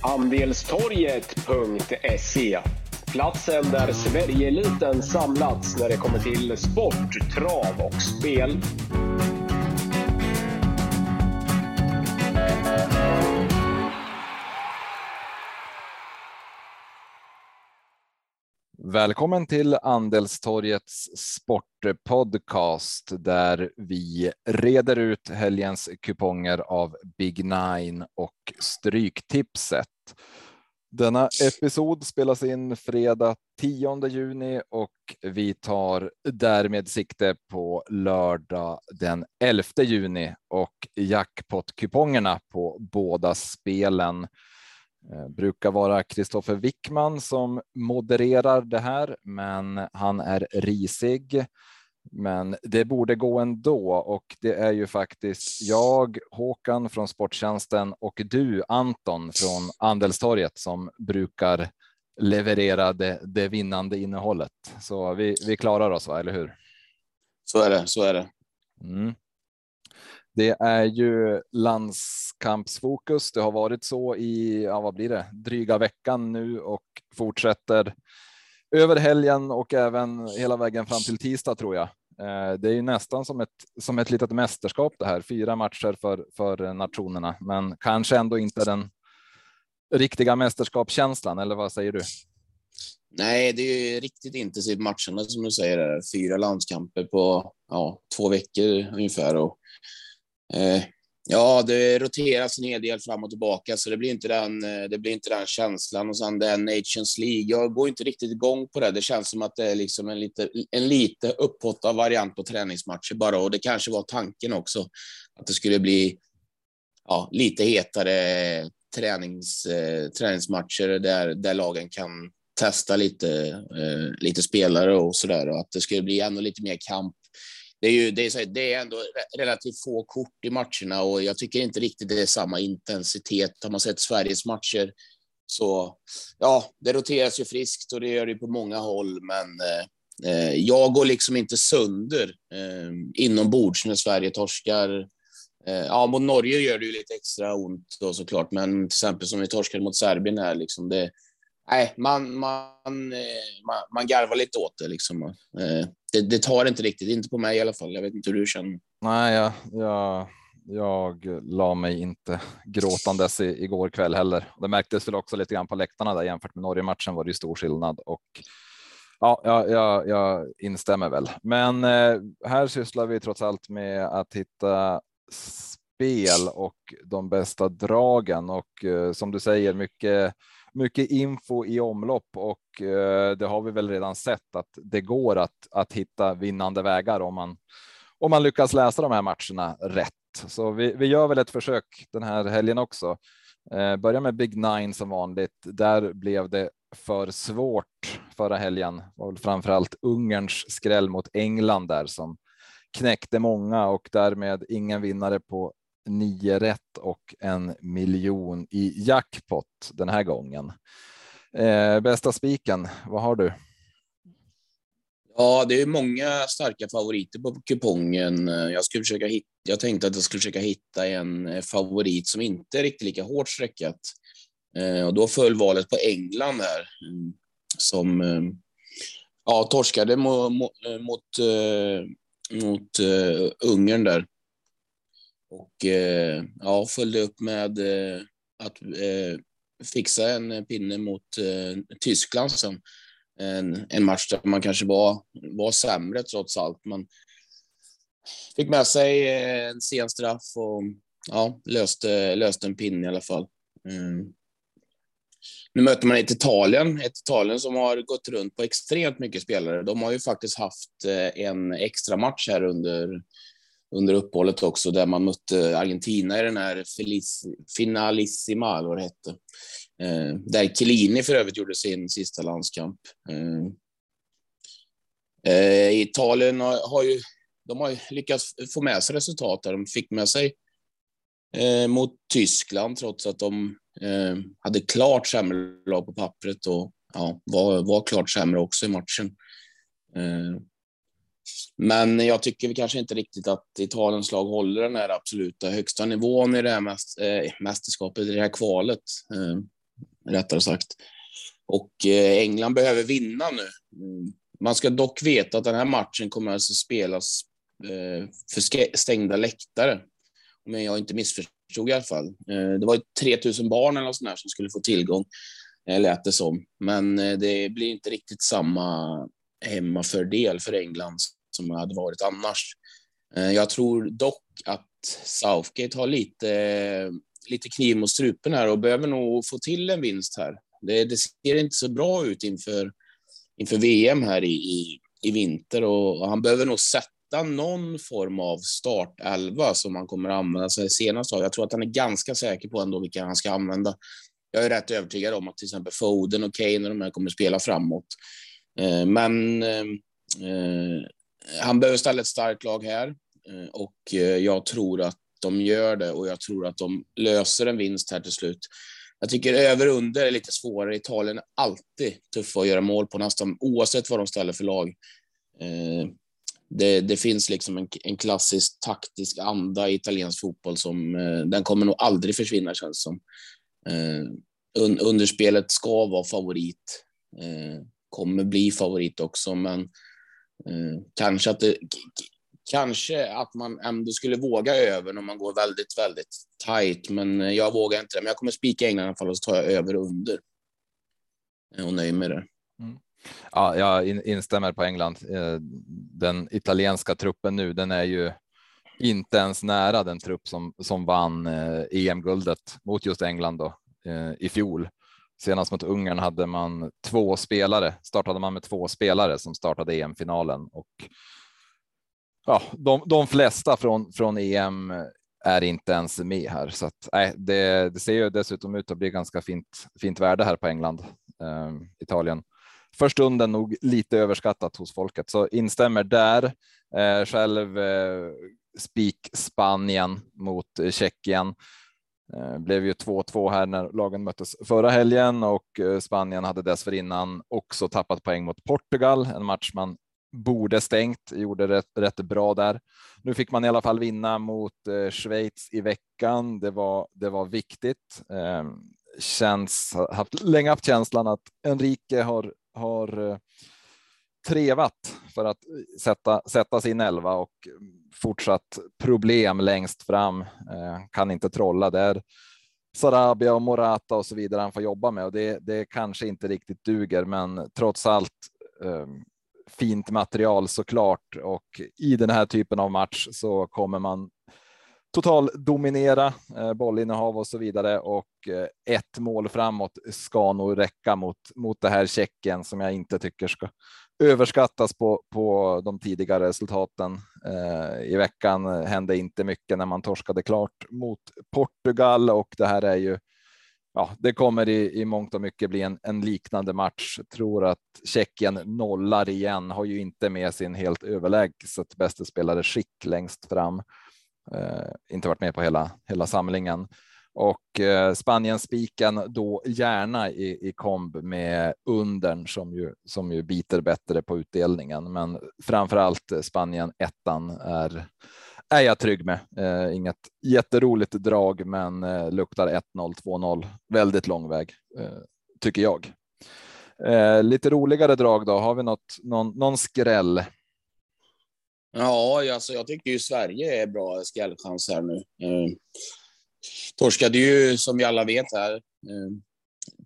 Andelstorget.se Platsen där Sverigeeliten samlats när det kommer till sport, trav och spel. Välkommen till Andelstorgets sportpodcast där vi reder ut helgens kuponger av Big Nine och Stryktipset. Denna episod spelas in fredag 10 juni och vi tar därmed sikte på lördag den 11 juni och jackpot-kupongerna på båda spelen brukar vara Kristoffer Wickman som modererar det här, men han är risig. Men det borde gå ändå och det är ju faktiskt jag, Håkan från Sporttjänsten och du Anton från Andelstorget som brukar leverera det, det vinnande innehållet. Så vi, vi klarar oss, va? eller hur? Så är det, så är det. Mm. Det är ju landskampsfokus. Det har varit så i, ja, vad blir det, dryga veckan nu och fortsätter över helgen och även hela vägen fram till tisdag tror jag. Eh, det är ju nästan som ett, som ett litet mästerskap det här. Fyra matcher för, för nationerna, men kanske ändå inte den riktiga mästerskapskänslan. Eller vad säger du? Nej, det är ju riktigt intensivt matcherna som du säger. Fyra landskamper på ja, två veckor ungefär och Eh, ja, det roteras en hel del fram och tillbaka, så det blir inte den, eh, det blir inte den känslan. Och sen den Nations League, jag går inte riktigt igång på det. Det känns som att det är liksom en lite, en lite upphottad variant på träningsmatcher bara. Och det kanske var tanken också, att det skulle bli ja, lite hetare tränings, eh, träningsmatcher där, där lagen kan testa lite, lite spelare och så där och att det skulle bli ännu lite mer kamp det är ju det är, det är ändå relativt få kort i matcherna och jag tycker inte riktigt det är samma intensitet. Har man sett Sveriges matcher så ja, det roteras ju friskt och det gör det på många håll, men eh, eh, jag går liksom inte sönder eh, inombords när Sverige torskar. Eh, ja, mot Norge gör det ju lite extra ont då såklart, men till exempel som vi torskade mot Serbien här, liksom det, nej, man, man, eh, man, man garvar lite åt det. Liksom. Eh. Det, det, tar inte riktigt, inte på mig i alla fall. Jag vet inte hur du känner. Nej, jag, jag, jag la mig inte gråtandes i, igår kväll heller. Det märktes väl också lite grann på läktarna där jämfört med Norge matchen var det ju stor skillnad och ja, jag, jag, jag instämmer väl. Men eh, här sysslar vi trots allt med att hitta spel och de bästa dragen och eh, som du säger mycket mycket info i omlopp och eh, det har vi väl redan sett att det går att, att hitta vinnande vägar om man, om man lyckas läsa de här matcherna rätt. Så vi, vi gör väl ett försök den här helgen också. Eh, börja med Big Nine som vanligt. Där blev det för svårt förra helgen. Det var framförallt Ungerns skräll mot England där som knäckte många och därmed ingen vinnare på nio rätt och en miljon i jackpot den här gången. Eh, bästa spiken, vad har du? Ja, det är många starka favoriter på kupongen. Jag, skulle försöka hitta, jag tänkte att jag skulle försöka hitta en favorit som inte är riktigt lika hårt streckat. Eh, och då föll valet på England här, som eh, ja, torskade mot, mot, eh, mot, eh, mot eh, Ungern där. Och eh, ja, följde upp med eh, att eh, fixa en pinne mot eh, Tyskland som en, en match där man kanske var, var sämre trots allt. Man fick med sig eh, en sen straff och ja, löste, löste en pinne i alla fall. Mm. Nu möter man ett Italien, ett Italien som har gått runt på extremt mycket spelare. De har ju faktiskt haft eh, en extra match här under under uppehållet också, där man mötte Argentina i den här Feliz, Finalissima, eller vad det hette. Eh, där Chiellini för övrigt gjorde sin sista landskamp. Eh, eh Italien har, har, ju, de har lyckats få med sig resultat där. De fick med sig eh, mot Tyskland, trots att de eh, hade klart sämre lag på pappret och ja, var, var klart sämre också i matchen. Eh, men jag tycker vi kanske inte riktigt att Italiens lag håller den här absoluta högsta nivån i det här mäst, eh, mästerskapet, i det här kvalet, eh, rättare sagt. Och eh, England behöver vinna nu. Mm. Man ska dock veta att den här matchen kommer alltså spelas eh, för stängda läktare. Om jag inte missförstod i alla fall. Eh, det var 3000 barn eller sånt där som skulle få tillgång, eh, lät det som. Men det blir inte riktigt samma hemmafördel för England som hade varit annars. Eh, jag tror dock att Southgate har lite, lite kniv mot strupen här och behöver nog få till en vinst här. Det, det ser inte så bra ut inför, inför VM här i, i, i vinter och han behöver nog sätta någon form av startelva som han kommer att använda sig senast av. Jag tror att han är ganska säker på ändå vilka han ska använda. Jag är rätt övertygad om att till exempel Foden och Kane och de här kommer att spela framåt. Eh, men eh, Eh, han behöver ställa ett starkt lag här eh, och eh, jag tror att de gör det och jag tror att de löser en vinst här till slut. Jag tycker över under är lite svårare. Italien är alltid tuffa att göra mål på nästan oavsett vad de ställer för lag. Det, det finns liksom en, en, klassisk taktisk anda i italiensk fotboll som den kommer nog aldrig försvinna känns som. underspelet ska vara favorit. kommer bli favorit också, men Eh, kanske att det, kanske att man ändå skulle våga över när man går väldigt, väldigt tight, men jag vågar inte det. Men jag kommer spika England i alla fall och så tar jag över och under. Och nöjd med det. Mm. Ja, jag instämmer på England. Eh, den italienska truppen nu, den är ju inte ens nära den trupp som som vann eh, e EM-guldet mot just England då eh, i fjol. Senast mot Ungern hade man två spelare, startade man med två spelare som startade EM-finalen och ja, de, de flesta från, från EM är inte ens med här så att nej, det, det ser ju dessutom ut att bli ganska fint, fint värde här på England, eh, Italien. För stunden nog lite överskattat hos folket, så instämmer där. Eh, själv eh, spik Spanien mot eh, Tjeckien. Eh, blev ju 2-2 här när lagen möttes förra helgen och eh, Spanien hade dessförinnan också tappat poäng mot Portugal, en match man borde stängt, gjorde rätt, rätt bra där. Nu fick man i alla fall vinna mot eh, Schweiz i veckan. Det var, det var viktigt. Känns, haft, länge haft känslan att Enrique har, har trevat för att eh, sätta, sätta sin elva och mm, fortsatt problem längst fram. Eh, kan inte trolla där. Sarabia och Morata och så vidare han får jobba med och det, det kanske inte riktigt duger, men trots allt eh, fint material såklart och i den här typen av match så kommer man total dominera eh, bollinnehav och så vidare och eh, ett mål framåt ska nog räcka mot mot det här Tjeckien som jag inte tycker ska överskattas på, på de tidigare resultaten. Eh, I veckan hände inte mycket när man torskade klart mot Portugal och det här är ju Ja, det kommer i, i mångt och mycket bli en, en liknande match. Tror att Tjeckien nollar igen, har ju inte med sin helt överlägset bästa spelare skick längst fram. Eh, inte varit med på hela, hela samlingen och eh, Spanien spiken då gärna i, i komb med undern som ju, som ju biter bättre på utdelningen. Men framför allt Spanien ettan är, är jag trygg med. Eh, inget jätteroligt drag, men eh, luktar 1-0, 2-0. Väldigt lång väg eh, tycker jag. Eh, lite roligare drag då. Har vi något, någon, någon skräll? Ja, alltså jag tycker ju Sverige är bra skrällchans här nu. Eh, Torskade ju, som vi alla vet här, eh,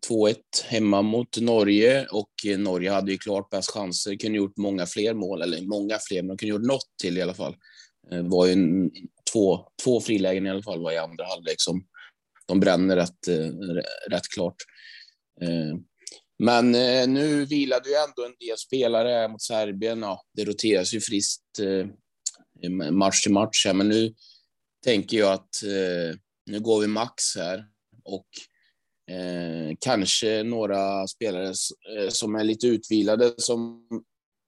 2-1 hemma mot Norge och Norge hade ju klart bäst chanser, kunde gjort många fler mål, eller många fler, men de kunde gjort något till i alla fall. Det var ju en, två, två frilägen i alla fall var i andra halvlek som de bränner rätt, eh, rätt klart. Men nu vilade ju ändå en del spelare mot Serbien. Ja, det roteras ju friskt match till match här, men nu tänker jag att nu går vi max här och eh, kanske några spelare eh, som är lite utvilade som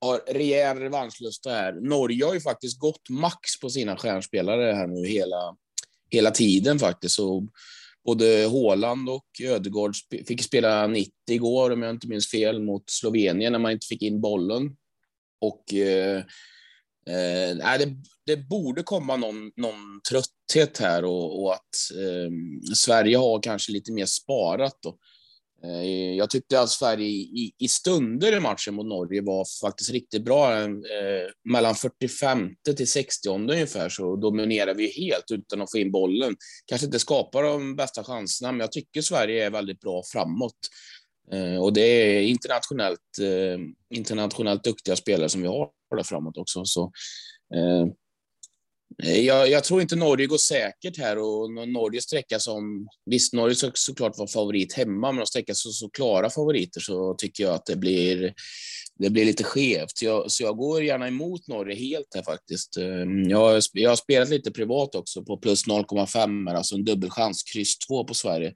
har rejäl revanschlusta här. Norge har ju faktiskt gått max på sina stjärnspelare här nu hela, hela tiden faktiskt. Så både Håland och Ödegård fick spela 90 igår, om jag inte minns fel, mot Slovenien när man inte fick in bollen. Och eh, Eh, nej, det, det, borde komma någon, någon trötthet här och, och att eh, Sverige har kanske lite mer sparat. Då. Eh, jag tyckte att Sverige i, i stunder i matchen mot Norge var faktiskt riktigt bra. Eh, mellan 45 till 60 ungefär så dominerar vi helt utan att få in bollen. Kanske inte skapar de bästa chanserna, men jag tycker Sverige är väldigt bra framåt. Eh, och det är internationellt, eh, internationellt duktiga spelare som vi har där framåt också. Så, eh, eh, jag, jag, tror inte Norge går säkert här och Norge sträcka som, visst Norge ska såklart vara favorit hemma, men att sträcka så, så klara favoriter så tycker jag att det blir, det blir lite skevt. Så jag, så jag går gärna emot Norge helt här faktiskt. Eh, jag, jag har spelat lite privat också på plus 0,5, alltså en dubbelchans, kryss 2 på Sverige.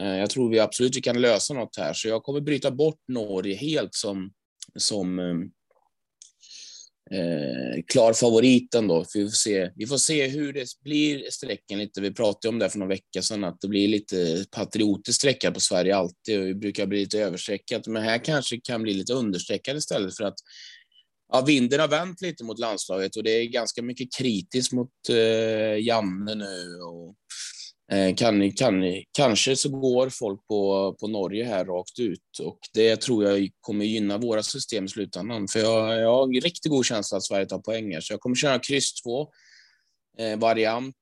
Eh, jag tror vi absolut vi kan lösa något här, så jag kommer bryta bort Norge helt som, som eh, klar favorit ändå. Vi får, se. vi får se hur det blir sträckan lite. Vi pratade om det för några veckor sedan, att det blir lite patriotisk sträcka på Sverige alltid och vi brukar bli lite överstreckat, men här kanske kan bli lite understräckat istället för att ja, vinden har vänt lite mot landslaget och det är ganska mycket kritiskt mot eh, Janne nu och Eh, kan, kan, kanske så går folk på, på Norge här rakt ut och det tror jag kommer gynna våra system i slutändan. För jag, jag har en riktigt god känsla att Sverige tar poäng så jag kommer köra kryss 2 eh, variant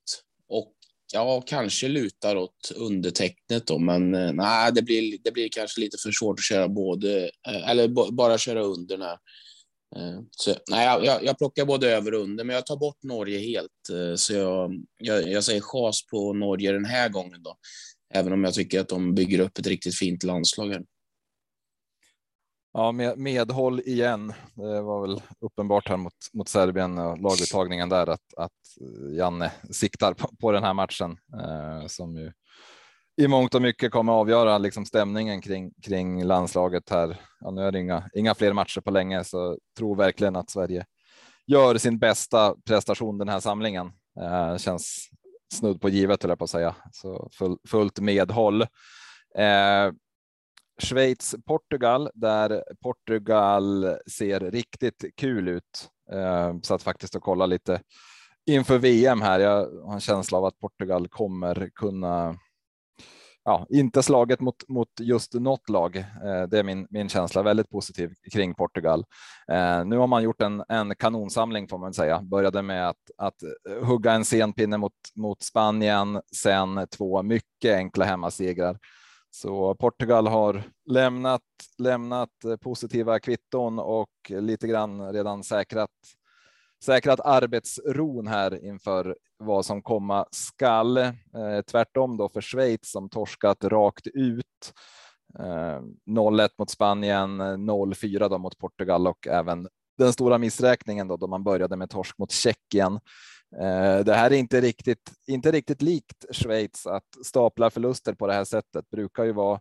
och ja, kanske lutar åt undertecknet då, men eh, nej, det blir, det blir kanske lite för svårt att köra både, eh, eller bara köra under när Eh, så, nej, jag, jag plockar både över och under, men jag tar bort Norge helt. Eh, så jag, jag, jag säger chas på Norge den här gången då. Även om jag tycker att de bygger upp ett riktigt fint landslag. Här. Ja, med, medhåll igen. Det var väl uppenbart här mot, mot Serbien och laguttagningen där att, att eh, Janne siktar på, på den här matchen eh, som ju i mångt och mycket kommer avgöra liksom stämningen kring, kring landslaget här. Ja, nu är det inga, inga fler matcher på länge, så tror verkligen att Sverige gör sin bästa prestation den här samlingen. Eh, känns snudd på givet, höll jag på att säga, så full, fullt medhåll. Eh, Schweiz, Portugal, där Portugal ser riktigt kul ut. Eh, så att faktiskt och kolla lite inför VM här. Jag har en känsla av att Portugal kommer kunna ja, inte slaget mot, mot just något lag. Eh, det är min, min känsla, väldigt positiv kring Portugal. Eh, nu har man gjort en, en kanonsamling får man säga. Började med att, att hugga en sen pinne mot, mot Spanien, sen två mycket enkla hemmasegrar. Så Portugal har lämnat, lämnat positiva kvitton och lite grann redan säkrat säkrat arbetsron här inför vad som komma skall. Eh, tvärtom då för Schweiz som torskat rakt ut. Eh, 0-1 mot Spanien, 0-4 då mot Portugal och även den stora missräkningen då, då man började med torsk mot Tjeckien. Eh, det här är inte riktigt, inte riktigt likt Schweiz att stapla förluster på det här sättet. Brukar ju vara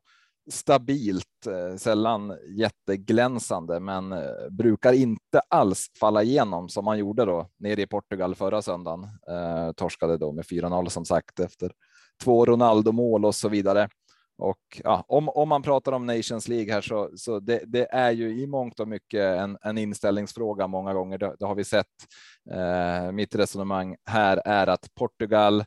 stabilt, eh, sällan jätteglänsande, men eh, brukar inte alls falla igenom som man gjorde då nere i Portugal förra söndagen. Eh, torskade då med 4-0 som sagt efter två Ronaldo mål och så vidare. Och ja, om, om man pratar om Nations League här så, så det, det är ju i mångt och mycket en, en inställningsfråga många gånger. Det, det har vi sett. Eh, mitt resonemang här är att Portugal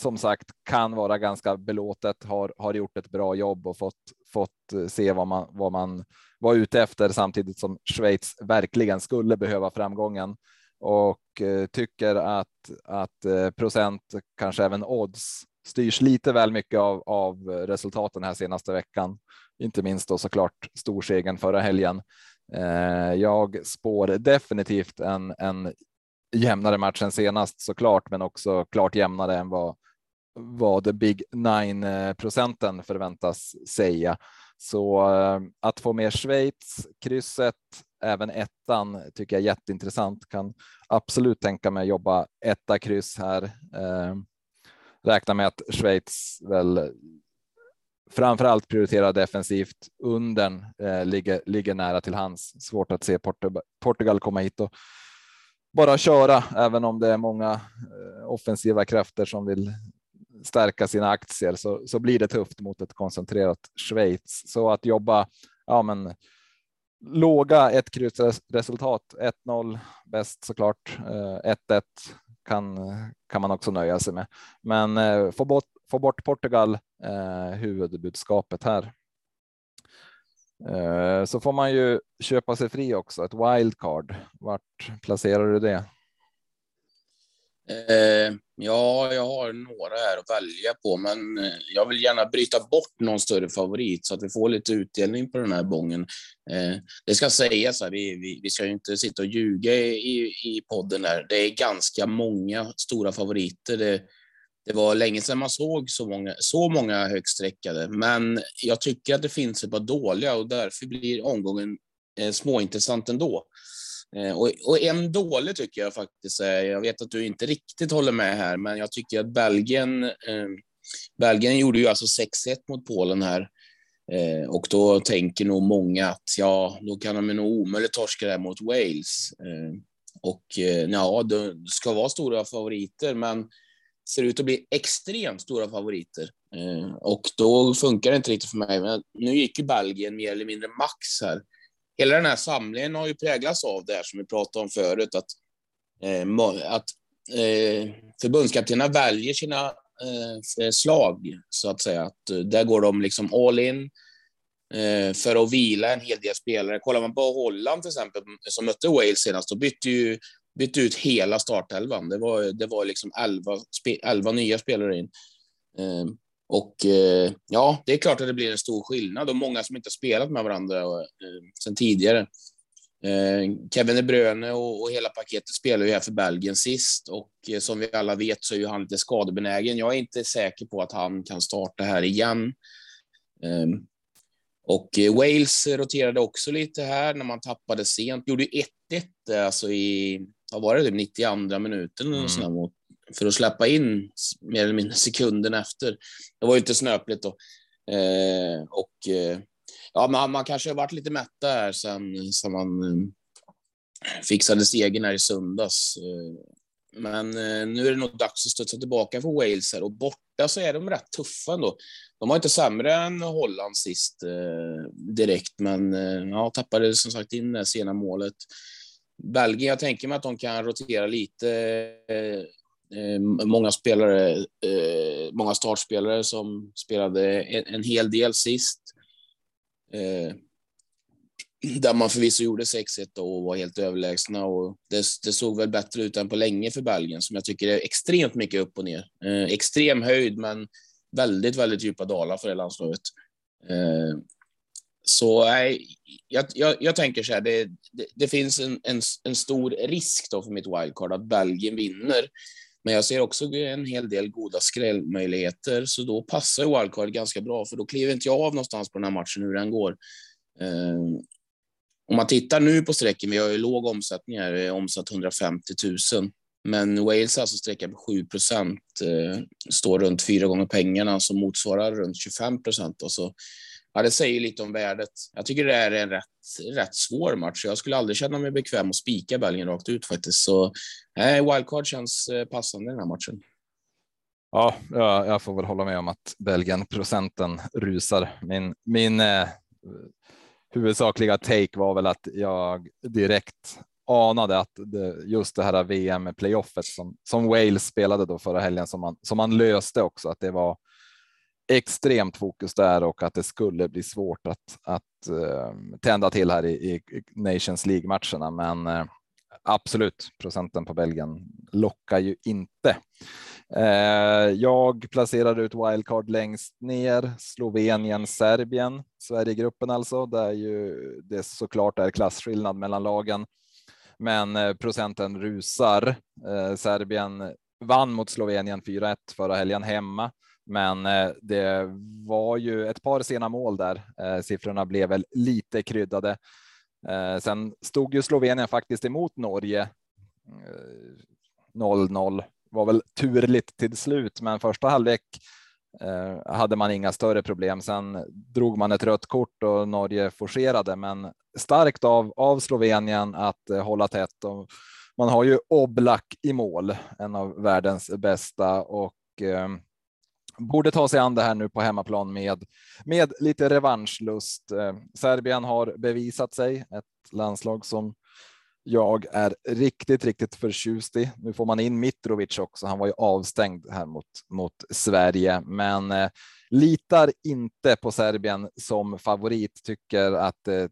som sagt kan vara ganska belåtet, har, har gjort ett bra jobb och fått, fått eh, se vad man, vad man var ute efter samtidigt som Schweiz verkligen skulle behöva framgången och eh, tycker att, att eh, procent, kanske även odds, styrs lite väl mycket av, av resultaten här senaste veckan. Inte minst då såklart storsegern förra helgen. Eh, jag spår definitivt en, en jämnare match än senast såklart, men också klart jämnare än vad, vad the big nine procenten förväntas säga. Så eh, att få med Schweiz, krysset, även ettan tycker jag är jätteintressant. Kan absolut tänka mig jobba etta kryss här. Eh, räkna med att Schweiz väl framför allt prioriterar defensivt. Undern eh, ligger, ligger nära till hands. Svårt att se Portugal komma hit och bara köra, även om det är många offensiva krafter som vill stärka sina aktier så, så blir det tufft mot ett koncentrerat Schweiz. Så att jobba ja, men låga ett kryssresultat. 1-0 bäst såklart. Eh, 1-1 kan, kan man också nöja sig med. Men eh, få bort, få bort Portugal, eh, huvudbudskapet här. Så får man ju köpa sig fri också, ett wildcard. Vart placerar du det? Eh, ja, jag har några här att välja på, men eh, jag vill gärna bryta bort någon större favorit så att vi får lite utdelning på den här bången. Eh, det ska sägas, här, vi, vi, vi, ska ju inte sitta och ljuga i, i podden här. Det är ganska många stora favoriter. Det, det var länge sedan man såg så många, så många högsträckade, men jag tycker att det finns ett par dåliga och därför blir omgången eh, småintressant ändå. Eh, och, och, en dålig tycker jag faktiskt är, jag vet att du inte riktigt håller med här, men jag tycker att Belgien, eh, Belgien gjorde ju alltså 6-1 mot Polen här. Eh, och då tänker nog många att ja, då kan de nog omöjligt torska det här mot Wales. Eh, och eh, ja, det ska vara stora favoriter, men ser ut att bli extremt stora favoriter. Eh, och då funkar det inte riktigt för mig. Men nu gick ju Belgien mer eller mindre max här hela den här samlingen har ju präglats av det här som vi pratade om förut, att, eh, att eh, förbundskaptenerna väljer sina eh, slag, så att säga. Att, eh, där går de liksom all in eh, för att vila en hel del spelare. Kollar man på Holland till exempel, som mötte Wales senast, då bytte ju bytte ut hela startelvan. Det var, det var liksom elva, elva nya spelare in. Eh, och eh, ja, det är klart att det blir en stor skillnad och många som inte har spelat med varandra eh, sedan tidigare. Eh, Kevin De Bruyne och, och, hela paketet spelar ju här för Belgien sist och eh, som vi alla vet så är ju han lite skadebenägen. Jag är inte säker på att han kan starta här igen. Ehm, och Wales roterade också lite här när man tappade sent. Gjorde 1-1 alltså i, vad var det, 92 typ minuten mm. mot för att släppa in mer eller mindre sekunden efter. Det var ju inte snöpligt då. Eh, och eh, ja, man, man kanske har varit lite mätt där sen, sen man eh, fixade segern här i söndags. Eh, men eh, nu är det nog dags att studsa tillbaka för Wales här och borta så är de rätt tuffa ändå. De var inte sämre än Holland sist eh, direkt, men eh, ja, tappade som sagt in det sena målet. Belgien, jag tänker mig att de kan rotera lite Eh, Eh, många spelare, eh, många startspelare som spelade en, en hel del sist. Eh, där man förvisso gjorde 6-1 och var helt överlägsna och det, det, såg väl bättre ut än på länge för Belgien som jag tycker är extremt mycket upp och ner. Extrem höjd, men väldigt, väldigt djupa dalar för det landslaget. Så nej, jag, jag, jag, tänker så här, det, det, det finns en, en, en, stor risk då för mitt wildcard att Belgien vinner. Men jag ser också en hel del goda skrällmöjligheter, så då passar wildcard ganska bra, för då kliver inte jag av någonstans på den här matchen hur den går. Ehm, om man tittar nu på sträcken, vi har ju låg omsättning här, vi har omsatt 150 000, men Wales alltså sträcka på 7 procent, eh, står runt fyra gånger pengarna som motsvarar runt 25 procent. Så Ja, det säger lite om värdet. Jag tycker det är en rätt, rätt svår match. Jag skulle aldrig känna mig bekväm att spika Belgien rakt ut faktiskt. Så nej, wildcard känns eh, passande i den här matchen. Ja, jag får väl hålla med om att Belgien procenten rusar. Min, min eh, huvudsakliga take var väl att jag direkt anade att det, just det här VM playoffet som, som Wales spelade då förra helgen som man, som man löste också, att det var extremt fokus där och att det skulle bli svårt att, att uh, tända till här i, i Nations League matcherna. Men uh, absolut, procenten på Belgien lockar ju inte. Uh, jag placerar ut wildcard längst ner, Slovenien, Serbien, Sverigegruppen alltså, där ju det såklart är klasskillnad mellan lagen. Men eh, procenten rusar. Serbien vann mot Slovenien 4-1 förra helgen hemma men eh, det var ju ett par sena mål där. Eh, siffrorna blev väl lite kryddade. Eh, sen stod ju Slovenien faktiskt emot Norge. 0-0 var väl turligt till slut, men första halvlek hade man inga större problem. Sen drog man ett rött kort och Norge forcerade, men starkt av, av Slovenien att hålla tätt. Och man har ju Oblak i mål, en av världens bästa och borde ta sig an det här nu på hemmaplan med med lite revanschlust. Eh, Serbien har bevisat sig ett landslag som jag är riktigt, riktigt förtjust i. Nu får man in Mitrovic också. Han var ju avstängd här mot mot Sverige, men eh, litar inte på Serbien som favorit. Tycker att eh,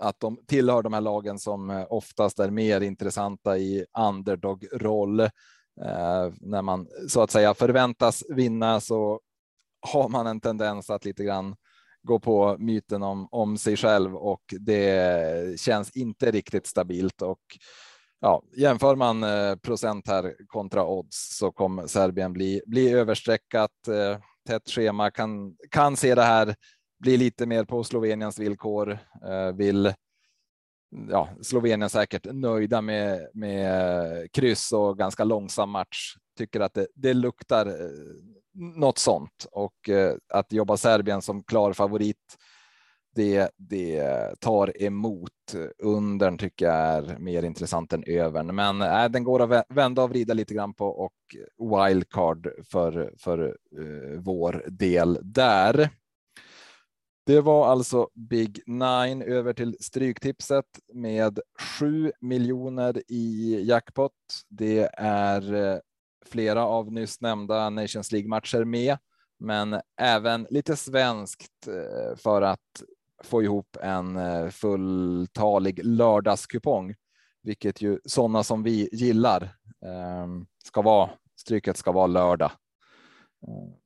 att de tillhör de här lagen som eh, oftast är mer intressanta i underdog roll. Eh, när man så att säga förväntas vinna så har man en tendens att lite grann gå på myten om, om sig själv och det känns inte riktigt stabilt och ja, jämför man eh, procent här kontra odds så kommer Serbien bli, bli överstreckat. Eh, tätt schema kan, kan se det här bli lite mer på Sloveniens villkor. Vill ja, Slovenien säkert nöjda med, med eh, kryss och ganska långsam match. Tycker att det, det luktar eh, något sånt och eh, att jobba Serbien som klar favorit. Det, det tar emot undern tycker jag är mer intressant än övern, men äh, den går att vända och vrida lite grann på och wildcard för, för uh, vår del där. Det var alltså Big Nine över till Stryktipset med 7 miljoner i jackpot. Det är eh, flera av nyss nämnda Nations League matcher med, men även lite svenskt eh, för att få ihop en eh, fulltalig lördagskupong, vilket ju sådana som vi gillar ehm, ska vara. Stryket ska vara lördag ehm,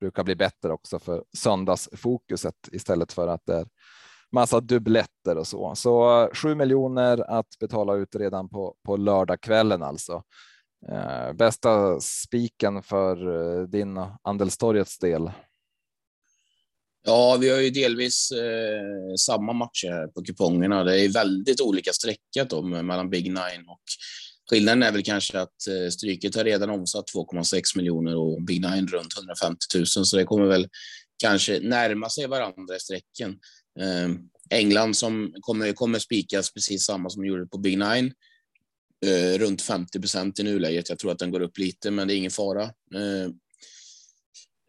brukar bli bättre också för söndagsfokuset istället för att det är massa dubbletter och så. Så eh, 7 miljoner att betala ut redan på, på lördagskvällen alltså. Eh, bästa spiken för eh, din Andelstorgets del? Ja, vi har ju delvis eh, samma matcher här på kupongerna. Det är väldigt olika sträckat då, mellan Big Nine och Skillnaden är väl kanske att eh, Stryket har redan omsatt 2,6 miljoner och Big Nine runt 150 000, så det kommer väl kanske närma sig varandra i sträcken. Ehm, England som kommer, kommer spikas precis samma som gjorde på Big Nine. Eh, runt 50 procent i nuläget. Jag tror att den går upp lite, men det är ingen fara. Ehm,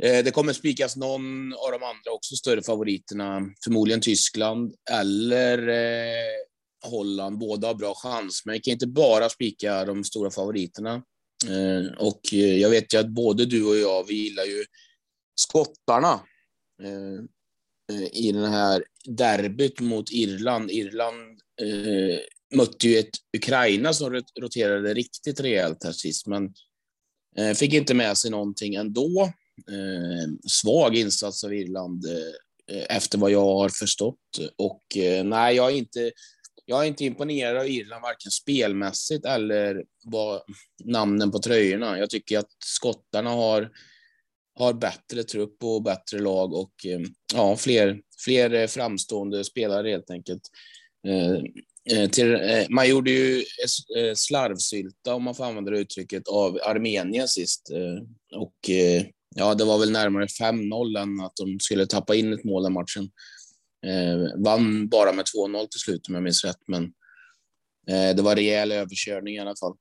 eh, det kommer spikas någon av de andra också större favoriterna, förmodligen Tyskland eller Holland. Båda har bra chans, men vi kan inte bara spika de stora favoriterna. Eh, och eh, jag vet ju att både du och jag, vi gillar ju skottarna eh, eh i den här derbyt mot Irland. Irland eh, mötte ju ett Ukraina som roterade riktigt rejält här sist, men fick inte med sig någonting ändå. svag insats av Irland efter vad jag har förstått. Och nej, jag är inte jag är inte imponerad av Irland, varken spelmässigt eller vad, namnen på tröjorna. Jag tycker att skottarna har, har bättre trupp och bättre lag och eh, ja, fler, fler eh, framstående spelare helt enkelt. Eh, eh, till, eh, man gjorde ju slarvsylta, om man får använda det uttrycket, av Armenien sist. Eh, och ja, det var väl närmare 5-0 än att de skulle tappa in ett mål den matchen. Eh, vann bara med 2-0 till slut om jag minns rätt, men eh, det var rejäl överkörning i alla fall.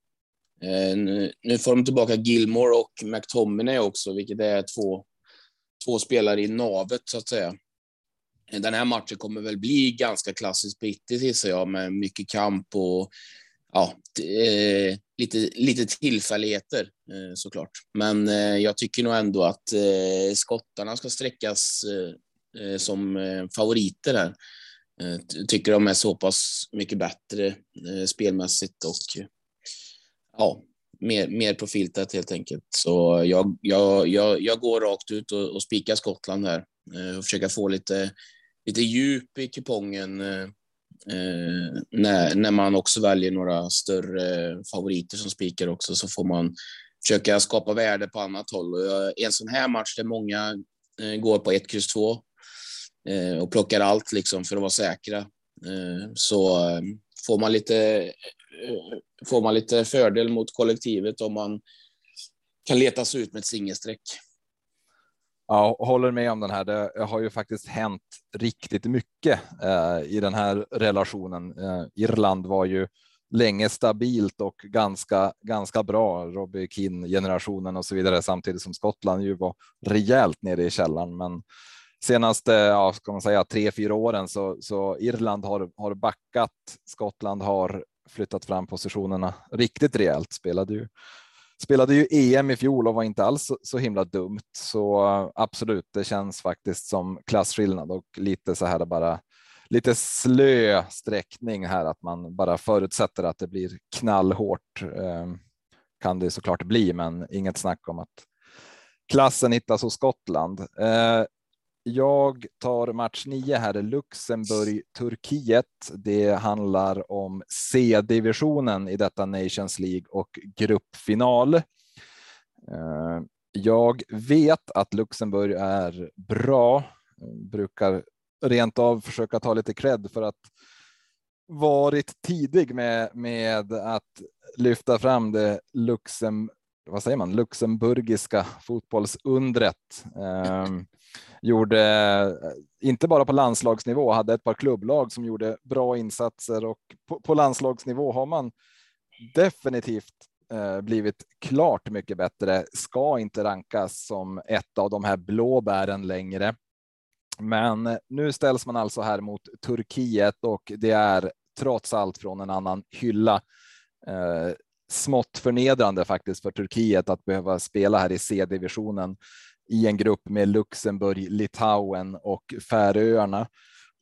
Eh, nu, nu, får de tillbaka Gilmore och McTominay också, vilket är två, två spelare i navet så att säga. Den här matchen kommer väl bli ganska klassisk brittisk gissar jag, med mycket kamp och ja, eh, lite, lite tillfälligheter eh, såklart. Men eh, jag tycker nog ändå att eh, skottarna ska sträckas Eh, Eh, som eh, favoriter här. Eh, tycker de är så pass mycket bättre spelmässigt och ja, mer, mer profiltätt helt enkelt. Så jag, jag, jag, jag går rakt ut och, och spikar Skottland här och försöker få lite, lite djup i kupongen eh, när, när man också väljer några större favoriter som spikar också så får man försöka skapa värde på annat håll. Och en sån här match där många eh, går på 1, X, 2 Eh, och plockar allt liksom för att vara säkra. Eh, så eh, får man lite eh, får man lite fördel mot kollektivet om man kan leta sig ut med ett singelsträck. Ja, håller med om den här. Det har ju faktiskt hänt riktigt mycket eh, i den här relationen. Eh, Irland var ju länge stabilt och ganska, ganska bra. Robbie Keane generationen och så vidare, samtidigt som Skottland ju var rejält nere i källaren. Men senaste, ja, ska man säga tre, fyra åren så, så Irland har, har backat. Skottland har flyttat fram positionerna riktigt rejält. Spelade ju, spelade ju EM i fjol och var inte alls så, så himla dumt. Så absolut, det känns faktiskt som klasskillnad och lite så här bara lite slö sträckning här att man bara förutsätter att det blir knallhårt. Ehm, kan det såklart bli, men inget snack om att klassen hittas hos Skottland. Ehm, jag tar match 9 här, Luxemburg, Turkiet. Det handlar om C-divisionen i detta Nations League och gruppfinal. Eh, jag vet att Luxemburg är bra, brukar rent av försöka ta lite cred för att varit tidig med, med att lyfta fram det Luxem, vad säger man, luxemburgiska fotbollsundret. Ehm, eh, gjorde, inte bara på landslagsnivå, hade ett par klubblag som gjorde bra insatser och på, på landslagsnivå har man definitivt eh, blivit klart mycket bättre, ska inte rankas som ett av de här blåbären längre. Men eh, nu ställs man alltså här mot Turkiet och det är trots allt från en annan hylla. Eh, smått förnedrande faktiskt för Turkiet att behöva spela här i C-divisionen i en grupp med Luxemburg, Litauen och Färöarna.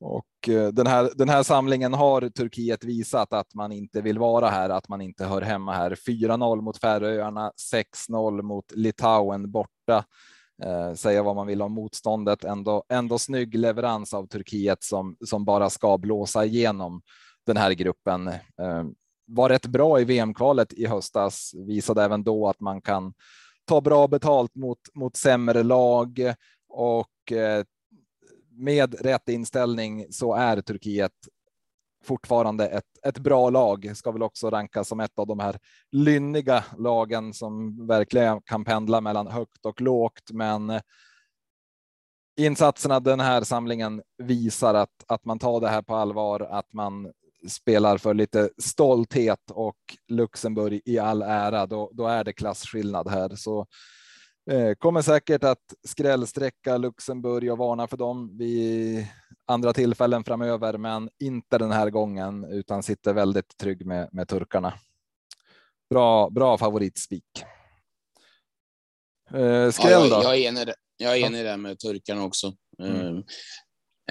Och eh, den här, den här samlingen har Turkiet visat att man inte vill vara här, att man inte hör hemma här. 4-0 mot Färöarna, 6-0 mot Litauen borta. Eh, säga vad man vill om motståndet, ändå, ändå snygg leverans av Turkiet som, som bara ska blåsa igenom den här gruppen. Eh, var rätt bra i VM-kvalet i höstas, visade även då att man kan ta bra betalt mot, mot sämre lag och eh, med rätt inställning så är Turkiet fortfarande ett, ett bra lag, ska väl också rankas som ett av de här lynniga lagen som verkligen kan pendla mellan högt och lågt. Men eh, insatserna den här samlingen visar att, att man tar det här på allvar, att man spelar för lite stolthet och Luxemburg i all ära, då, då är det klasskillnad här. Så eh, kommer säkert att skrällsträcka Luxemburg och varna för dem vid andra tillfällen framöver, men inte den här gången utan sitter väldigt trygg med, med turkarna. Bra, bra favoritspik. Eh, skräll då? Ja, jag, jag, är enig, jag är enig där med turkarna också. Mm.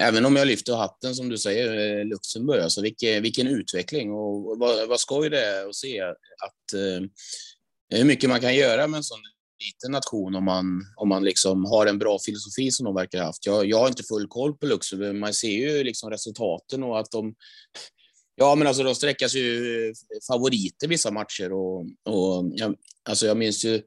Även om jag lyfter hatten som du säger, eh, Luxemburg, alltså vilken, vilken utveckling och vad, vad skoj det är att se att eh, hur mycket man kan göra med en sån liten nation om man, om man liksom har en bra filosofi som de verkar ha haft. Jag, jag har inte full koll på Luxemburg, men man ser ju liksom resultaten och att de Ja, men alltså de sträckas ju eh, favoriter vissa matcher och, och jag, alltså jag minns ju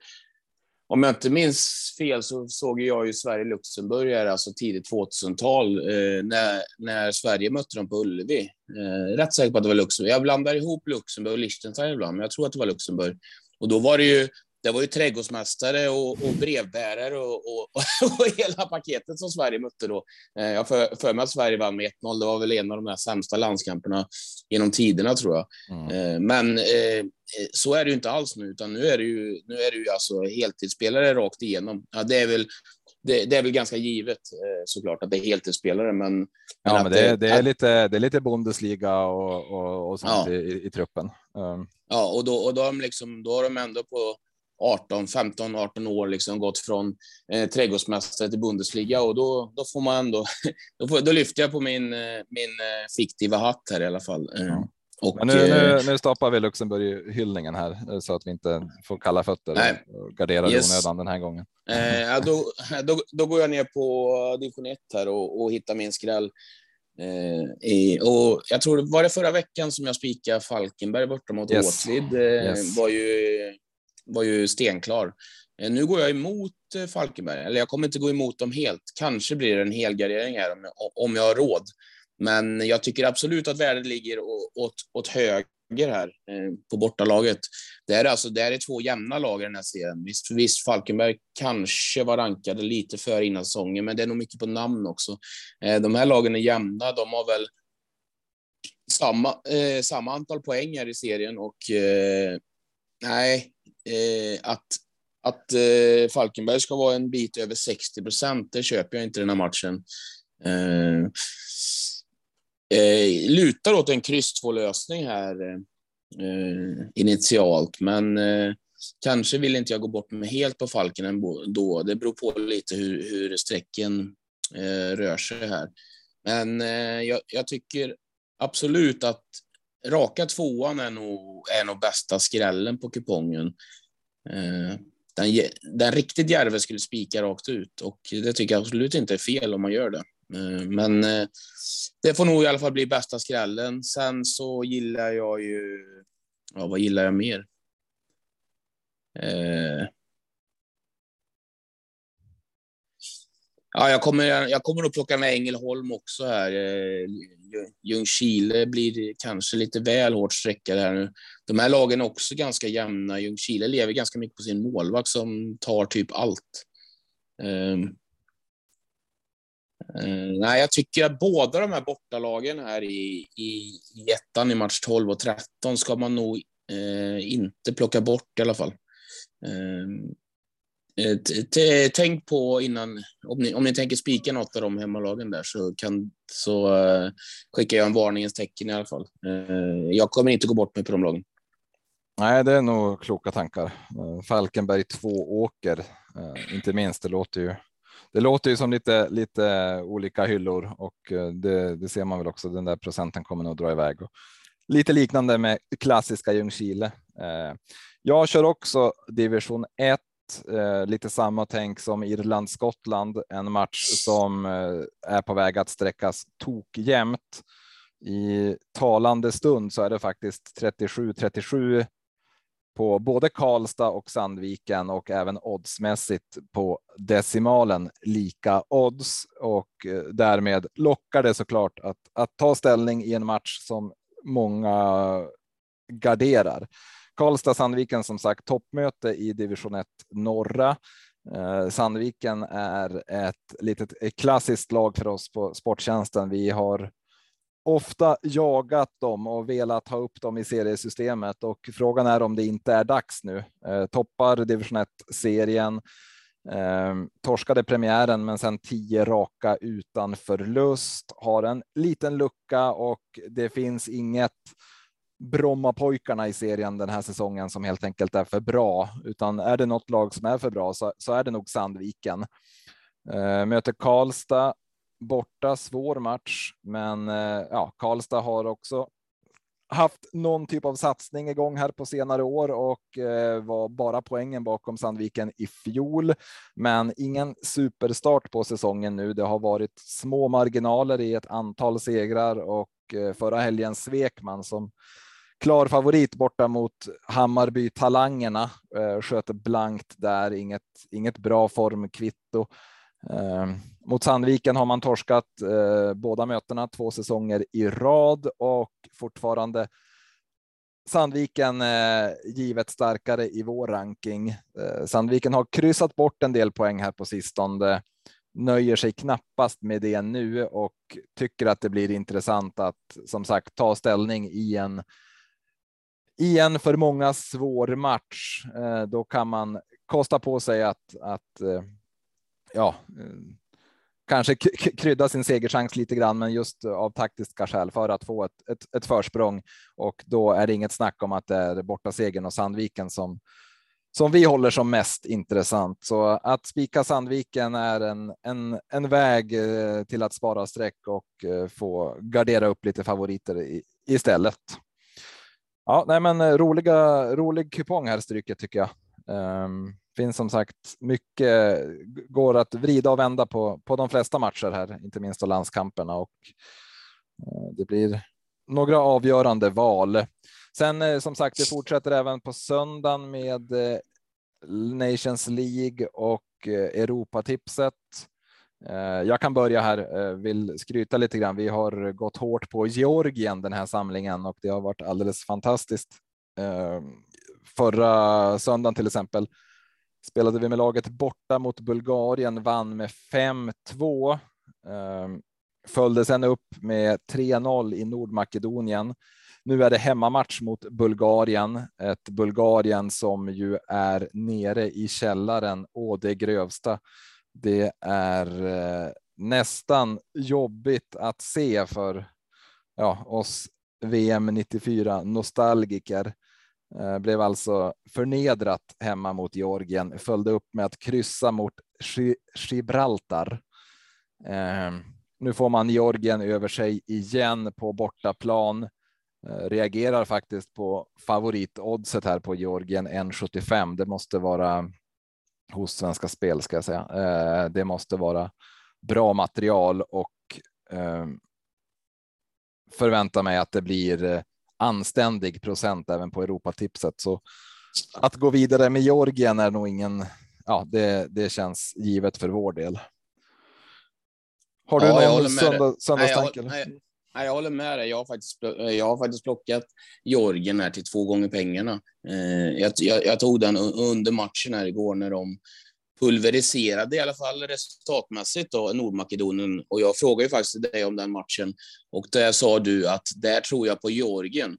om jag inte minns fel så såg jag ju Sverige-Luxemburg alltså tidigt 2000-tal eh, när, när Sverige mötte dem på Ullevi. Eh, rätt säker på att det var Luxemburg. Jag blandar ihop Luxemburg och Liechtenstein ibland, men jag tror att det var Luxemburg. Och då var det ju det var ju trädgårdsmästare och, och brevbärare och, och, och, hela paketet som Sverige mötte då. Eh, jag för, för mig att Sverige vann med 1-0. Det var väl en av de här sämsta landskamperna genom tiderna, tror jag. Mm. Eh, men eh, så är det ju inte alls nu, utan nu är det ju, nu är det ju alltså heltidsspelare rakt igenom. Ja, det är väl det, det, är väl ganska givet såklart att det är heltidsspelare, men. Ja, men, men det, det, är lite, det är lite Bundesliga och, och, och sånt ja. i, i, truppen. Um. Ja, och då, och då, har de liksom, då har de ändå på 18, 15, 18 år liksom gått från eh, trädgårdsmästare till Bundesliga och då, då får man ändå, då, får, då lyfter jag på min, eh, min eh, fiktiva hatt här i alla fall. Mm. Och, Men nu, nu, nu stoppar vi Luxemburg-hyllningen här så att vi inte får kalla fötter nej. och garderar yes. onödan den här gången. Eh, då, då, då, går jag ner på division 1 här och, och hittar min skräll. Eh, i, och jag tror det var det förra veckan som jag spikade Falkenberg borta mot yes. Åtvid. Eh, yes. var ju var ju stenklar. Eh, nu går jag emot eh, Falkenberg, eller jag kommer inte gå emot dem helt. Kanske blir det en helgardering här om jag, om jag har råd. Men jag tycker absolut att värdet ligger åt, åt höger här eh, på bortalaget. Det är alltså det är två jämna lag i den här serien. Visst, visst, Falkenberg kanske var rankade lite före innan säsongen, men det är nog mycket på namn också. Eh, de här lagen är jämna. De har väl samma, eh, samma antal poäng här i serien och eh, nej, Eh, att, att eh, Falkenberg ska vara en bit över 60 procent, det köper jag inte den här matchen. Eh, eh, lutar åt en kryss lösning här eh, initialt, men eh, kanske vill inte jag gå bort mig helt på Falken ändå. Det beror på lite hur, hur strecken eh, rör sig här. Men eh, jag, jag, tycker absolut att raka tvåan är nog, är nog bästa skrällen på kupongen. Eh, den, den riktigt djärve skulle spika rakt ut och det tycker jag absolut inte är fel om man gör det. Eh, men eh, det får nog i alla fall bli bästa skrällen. Sen så gillar jag ju, ja vad gillar jag mer? Ja, jag kommer, jag kommer nog plocka med Ängelholm också här. Eh, Ljungskile blir kanske lite väl hårt streckade här nu. De här lagen är också ganska jämna. Ljungskile lever ganska mycket på sin målvakt som tar typ allt. Um, uh, nej, jag tycker att båda de här bortalagen här i, i, i ettan i match 12 och 13 ska man nog uh, inte plocka bort i alla fall. Um, Eh, tänk på innan, om ni, om ni tänker spika något av de hemmalagen där så, kan, så uh, skickar jag en varningens tecken i alla fall. Uh, jag kommer inte gå bort mig på de lagen. Nej, det är nog kloka tankar. Falkenberg två åker, inte minst. Det låter ju. Det låter ju som lite, lite olika hyllor och det, det ser man väl också. Den där procenten kommer nog dra iväg och lite liknande med klassiska Ljungskile. Jag kör också division 1 eh, lite samma tänk som Irland-Skottland, en match som eh, är på väg att sträckas tokjämnt. I talande stund så är det faktiskt 37-37 på både Karlstad och Sandviken och även oddsmässigt på decimalen lika odds och eh, därmed lockar det såklart att, att ta ställning i en match som många garderar. Karlstad-Sandviken som sagt toppmöte i division 1 norra. Eh, Sandviken är ett litet ett klassiskt lag för oss på Sporttjänsten. Vi har ofta jagat dem och velat ha upp dem i seriesystemet och frågan är om det inte är dags nu. Eh, toppar division 1 serien. Eh, torskade premiären, men sen tio raka utan förlust. Har en liten lucka och det finns inget Brommapojkarna i serien den här säsongen som helt enkelt är för bra, utan är det något lag som är för bra så, så är det nog Sandviken. Eh, möter Karlstad borta, svår match, men eh, ja, Karlstad har också haft någon typ av satsning igång här på senare år och eh, var bara poängen bakom Sandviken i fjol. Men ingen superstart på säsongen nu. Det har varit små marginaler i ett antal segrar och eh, förra helgen svek man som klar favorit borta mot Hammarby talangerna. Eh, sköter blankt där, inget, inget bra formkvitto. Eh, mot Sandviken har man torskat eh, båda mötena två säsonger i rad och fortfarande Sandviken eh, givet starkare i vår ranking. Eh, Sandviken har kryssat bort en del poäng här på sistone, nöjer sig knappast med det nu och tycker att det blir intressant att som sagt ta ställning i en i en för många svår match, eh, då kan man kosta på sig att, att eh, ja, eh, kanske krydda sin segerchans lite grann, men just av taktiska skäl för att få ett, ett, ett försprång. Och då är det inget snack om att det är borta segern och Sandviken som, som vi håller som mest intressant. Så att spika Sandviken är en, en, en väg till att spara streck och få gardera upp lite favoriter i, istället. Ja, nej, men eh, roliga, rolig kupong här stryket tycker jag. Um, finns som sagt mycket, går att vrida och vända på, på de flesta matcher här, inte minst av landskamperna och uh, det blir några avgörande val. Sen uh, som sagt, det fortsätter även på söndagen med uh, Nations League och Europatipset. Eh, jag kan börja här, eh, vill skryta lite grann. Vi har gått hårt på Georgien den här samlingen och det har varit alldeles fantastiskt. Eh, förra söndagen till exempel spelade vi med laget borta mot Bulgarien, vann med 5-2. följde sen upp med 3-0 i Nordmakedonien. Nu är det hemmamatch mot Bulgarien, ett Bulgarien som ju är nere i källaren å det grövsta. Det är eh, nästan jobbigt att se för ja, oss VM 94 nostalgiker. Eh, blev alltså förnedrat hemma mot Georgien, följde upp med att kryssa mot Gibraltar. Eh, nu får man Georgien över sig igen på bortaplan. Eh, reagerar faktiskt på favoritoddset här på Georgien 1,75. Det måste vara hos Svenska Spel ska jag säga. Eh, det måste vara bra material och eh, förvänta mig att det blir anständig procent även på Europatipset. Så att gå vidare med Georgien är nog ingen. Ja, det, det känns givet för vår del. Har du ja, någon söndag, söndagstanke? Nej, Nej, jag håller med dig. Jag har faktiskt, eh, jag har faktiskt plockat Georgien här till två gånger pengarna. Eh, jag, jag, jag, tog den under matchen här igår när de pulveriserade i alla fall resultatmässigt då, Nordmakedonien. Och jag frågade ju faktiskt dig om den matchen och där sa du att där tror jag på Georgien.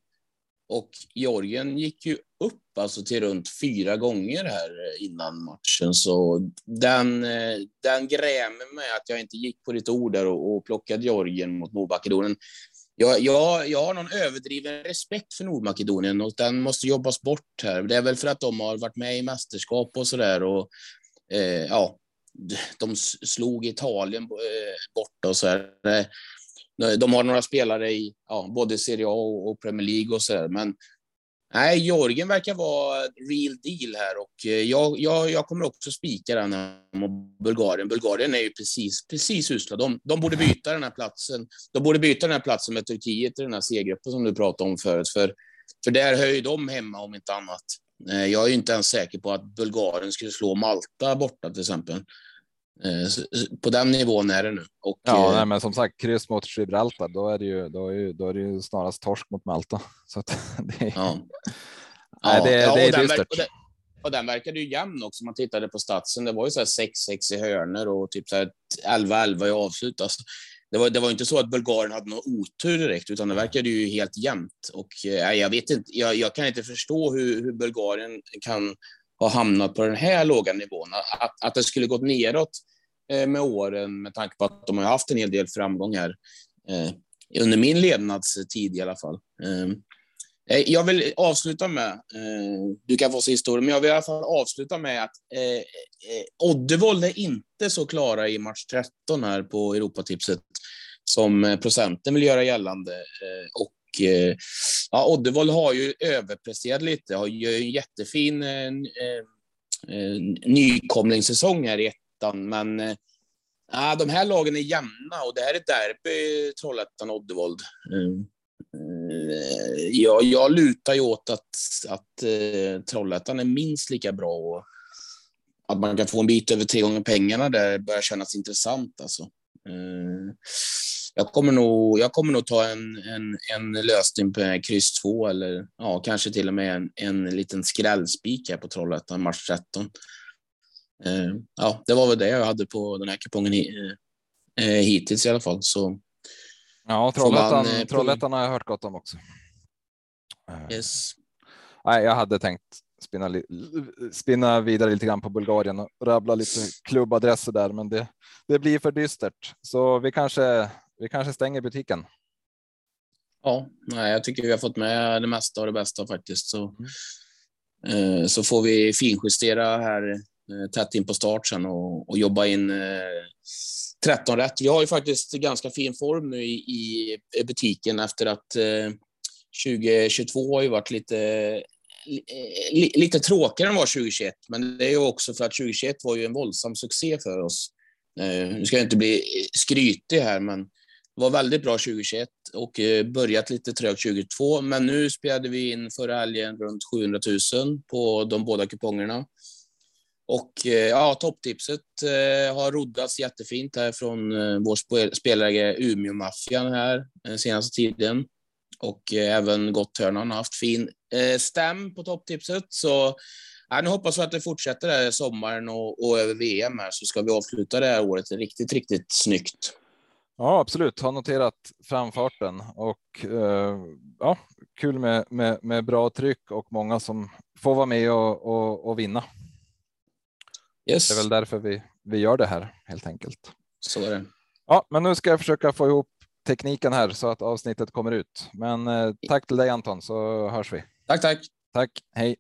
Och Georgien gick ju upp alltså till runt fyra gånger här innan matchen, så den, eh, den grämer mig att jag inte gick på ditt ord där och, och plockade Georgien mot Nordmakedonien. Jag, jag, jag har någon överdriven respekt för Nordmakedonien och den måste jobbas bort här. Det är väl för att de har varit med i mästerskap och så där och eh, ja, de slog Italien eh, borta och så här. De har några spelare i ja, både Serie A och Premier League och så där, men nej, Jorgen verkar vara real deal här och eh, jag, jag, jag kommer också spika den mot Bulgarien. Bulgarien är ju precis, precis usla. De, de borde byta den här platsen. De borde byta den här platsen med Turkiet i den här C-gruppen som du pratade om förut, för, för där höjer de hemma om inte annat. Eh, jag är inte ens säker på att Bulgarien skulle slå Malta borta till exempel. Eh, på den nivån är det nu. Och, ja, eh, nej, men som sagt, kryss mot Gibraltar, då är det ju, då är, ju, då är det ju snarast torsk mot Malta. Så det, är, ja. nej, det, ja, det är dystert. Och, och den verkade ju jämn också. Man tittade på statsen. Det var ju så 6-6 i hörnor och typ 11-11 i avslut. Alltså, det var, det var inte så att Bulgarien hade någon otur direkt, utan det verkade ju helt jämnt. Och eh, jag vet inte, jag, jag kan inte förstå hur, hur Bulgarien kan har hamnat på den här låga nivån. Att, att det skulle gått neråt eh, med åren med tanke på att de har haft en hel del framgångar, eh, under min levnadstid i alla fall. Ehm, eh, jag vill avsluta med, eh, du kan få sista ordet, men jag vill i alla fall avsluta med att eh, eh Oddevold är inte så klara i match 13 här på Europatipset som procenten vill göra gällande. och Eh, ja, Oddevold har ju överpresterat lite, har ju en jättefin eh, eh, eh, nykomlingssäsong här i ettan, men eh, de här lagen är jämna och det här är derby Trollhättan-Oddevold. Mm. Eh, jag, jag lutar ju åt att, att eh, Trollhättan är minst lika bra och att man kan få en bit över tre gånger pengarna där börjar kännas intressant. Alltså. Eh, jag kommer nog, jag kommer nog ta en, en, en lösning på kryss 2 eller ja, kanske till och med en, en liten skrällspik här på Trollhättan, match 13. Eh, ja, det var väl det jag hade på den här kupongen eh, hittills i alla fall. Så ja, Trollhättan, man, Trollhättan har jag hört gott om också. Yes. Nej, jag hade tänkt spinna, spinna vidare lite grann på Bulgarien och rabbla lite klubbadresser där, men det, det blir för dystert. Så vi kanske vi kanske stänger butiken. Ja, nej, jag tycker vi har fått med det mesta och det bästa faktiskt. Så, mm. eh, så får vi finjustera här eh, tätt in på start sen och, och jobba in eh, 13 rätt. Vi har ju faktiskt ganska fin form nu i, i butiken efter att eh, 2022 har ju varit lite eh, lite tråkigare än vad 2021, men det är ju också för att 2021 var ju en våldsam succé för oss. Eh, nu ska jag inte bli skrytig här, men var väldigt bra 2021 och eh, börjat lite trögt 2022. Men nu spelade vi in förra helgen runt 700 000 på de båda kupongerna. Och eh, ja, topptipset eh, har roddats jättefint här från vår spelare Umeå-maffian här den senaste tiden. Och även Gotthörnan har haft fin stäm på topptipset. Så ja, nu hoppas vi att det fortsätter här sommaren och, och över VM här så ska vi avsluta det här året riktigt, riktigt snyggt. Ja, absolut. Har noterat framfarten och eh, ja, kul med, med, med bra tryck och många som får vara med och, och, och vinna. Yes. Det är väl därför vi, vi gör det här helt enkelt. Så är det. Ja, men nu ska jag försöka få ihop tekniken här så att avsnittet kommer ut. Men eh, tack till dig Anton så hörs vi. Tack, tack. Tack. Hej.